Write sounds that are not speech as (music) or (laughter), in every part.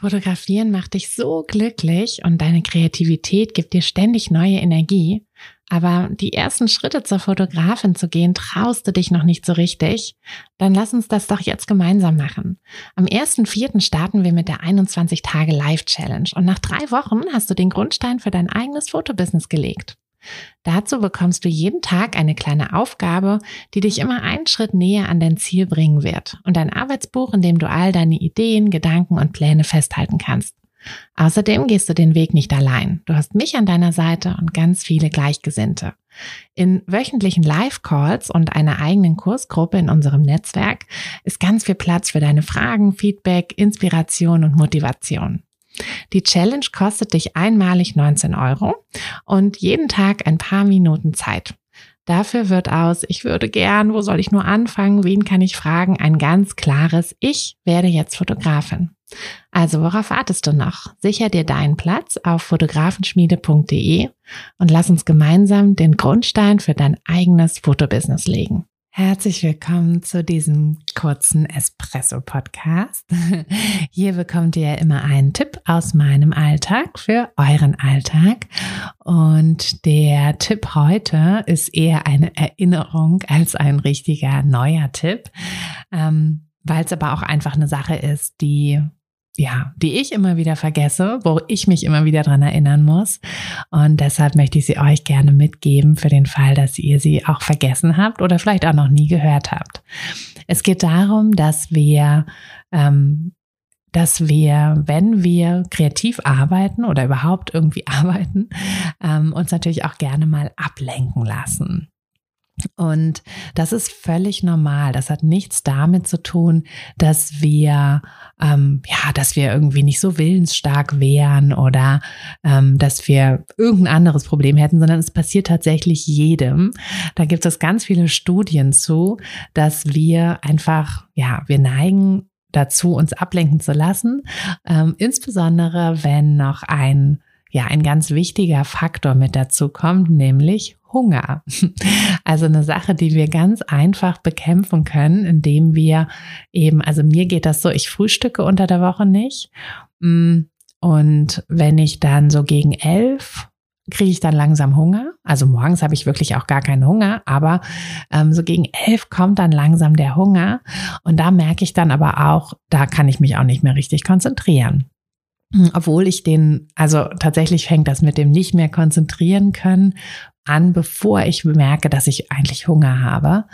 Fotografieren macht dich so glücklich und deine Kreativität gibt dir ständig neue Energie. Aber die ersten Schritte zur Fotografin zu gehen, traust du dich noch nicht so richtig? Dann lass uns das doch jetzt gemeinsam machen. Am 1.4. starten wir mit der 21 Tage Live Challenge und nach drei Wochen hast du den Grundstein für dein eigenes Fotobusiness gelegt. Dazu bekommst du jeden Tag eine kleine Aufgabe, die dich immer einen Schritt näher an dein Ziel bringen wird und ein Arbeitsbuch, in dem du all deine Ideen, Gedanken und Pläne festhalten kannst. Außerdem gehst du den Weg nicht allein. Du hast mich an deiner Seite und ganz viele Gleichgesinnte. In wöchentlichen Live-Calls und einer eigenen Kursgruppe in unserem Netzwerk ist ganz viel Platz für deine Fragen, Feedback, Inspiration und Motivation. Die Challenge kostet dich einmalig 19 Euro und jeden Tag ein paar Minuten Zeit. Dafür wird aus, ich würde gern, wo soll ich nur anfangen, wen kann ich fragen, ein ganz klares, ich werde jetzt Fotografin. Also worauf wartest du noch? Sicher dir deinen Platz auf fotografenschmiede.de und lass uns gemeinsam den Grundstein für dein eigenes Fotobusiness legen. Herzlich willkommen zu diesem kurzen Espresso-Podcast. (laughs) Hier bekommt ihr immer einen Tipp aus meinem Alltag für euren Alltag. Und der Tipp heute ist eher eine Erinnerung als ein richtiger neuer Tipp, ähm, weil es aber auch einfach eine Sache ist, die ja, die ich immer wieder vergesse, wo ich mich immer wieder dran erinnern muss. Und deshalb möchte ich sie euch gerne mitgeben für den Fall, dass ihr sie auch vergessen habt oder vielleicht auch noch nie gehört habt. Es geht darum, dass wir ähm, dass wir, wenn wir kreativ arbeiten oder überhaupt irgendwie (laughs) arbeiten, ähm, uns natürlich auch gerne mal ablenken lassen. Und das ist völlig normal. Das hat nichts damit zu tun, dass wir ähm, ja, dass wir irgendwie nicht so willensstark wären oder ähm, dass wir irgendein anderes Problem hätten, sondern es passiert tatsächlich jedem. Da gibt es ganz viele Studien zu, dass wir einfach, ja, wir neigen dazu, uns ablenken zu lassen, ähm, insbesondere wenn noch ein ja ein ganz wichtiger Faktor mit dazu kommt, nämlich Hunger. (laughs) Also eine Sache, die wir ganz einfach bekämpfen können, indem wir eben, also mir geht das so, ich frühstücke unter der Woche nicht. Mm, und wenn ich dann so gegen elf kriege ich dann langsam Hunger. Also morgens habe ich wirklich auch gar keinen Hunger, aber ähm, so gegen elf kommt dann langsam der Hunger. Und da merke ich dann aber auch, da kann ich mich auch nicht mehr richtig konzentrieren. Obwohl ich den, also tatsächlich fängt das mit dem nicht mehr konzentrieren können an, bevor ich bemerke, dass ich eigentlich Hunger habe.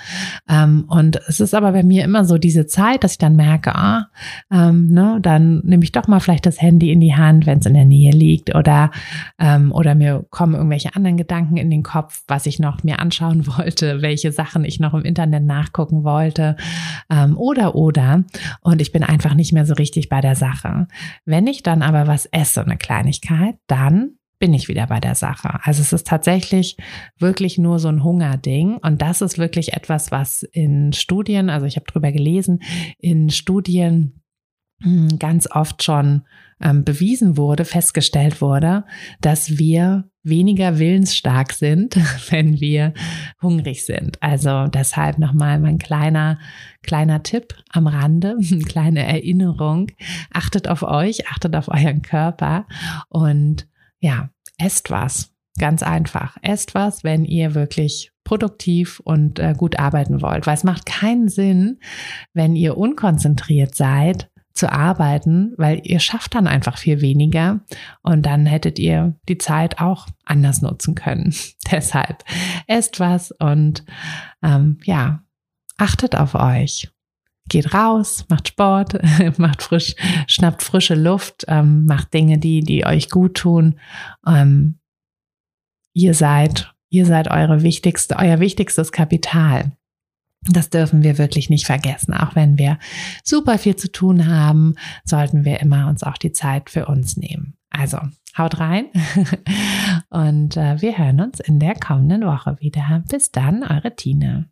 Ähm, und es ist aber bei mir immer so diese Zeit, dass ich dann merke, ah, ähm, ne, dann nehme ich doch mal vielleicht das Handy in die Hand, wenn es in der Nähe liegt, oder ähm, oder mir kommen irgendwelche anderen Gedanken in den Kopf, was ich noch mir anschauen (laughs) wollte, welche Sachen ich noch im Internet nachgucken wollte, ähm, oder oder. Und ich bin einfach nicht mehr so richtig bei der Sache. Wenn ich dann aber was esse, eine Kleinigkeit, dann bin ich wieder bei der Sache. Also es ist tatsächlich wirklich nur so ein Hungerding. Und das ist wirklich etwas, was in Studien, also ich habe drüber gelesen, in Studien hm, ganz oft schon ähm, bewiesen wurde, festgestellt wurde, dass wir weniger willensstark sind, (laughs) wenn wir hungrig sind. Also deshalb nochmal mein kleiner, kleiner Tipp am Rande, (laughs) eine kleine Erinnerung. Achtet auf euch, achtet auf euren Körper und ja, esst was. Ganz einfach. Esst was, wenn ihr wirklich produktiv und äh, gut arbeiten wollt. Weil es macht keinen Sinn, wenn ihr unkonzentriert seid, zu arbeiten, weil ihr schafft dann einfach viel weniger und dann hättet ihr die Zeit auch anders nutzen können. (laughs) Deshalb esst was und ähm, ja, achtet auf euch. Geht raus, macht Sport, (laughs) macht frisch, schnappt frische Luft, ähm, macht Dinge, die, die euch gut tun. Ähm, ihr seid, ihr seid eure wichtigste, euer wichtigstes Kapital. Das dürfen wir wirklich nicht vergessen. Auch wenn wir super viel zu tun haben, sollten wir immer uns auch die Zeit für uns nehmen. Also haut rein (laughs) und äh, wir hören uns in der kommenden Woche wieder. Bis dann, eure Tine.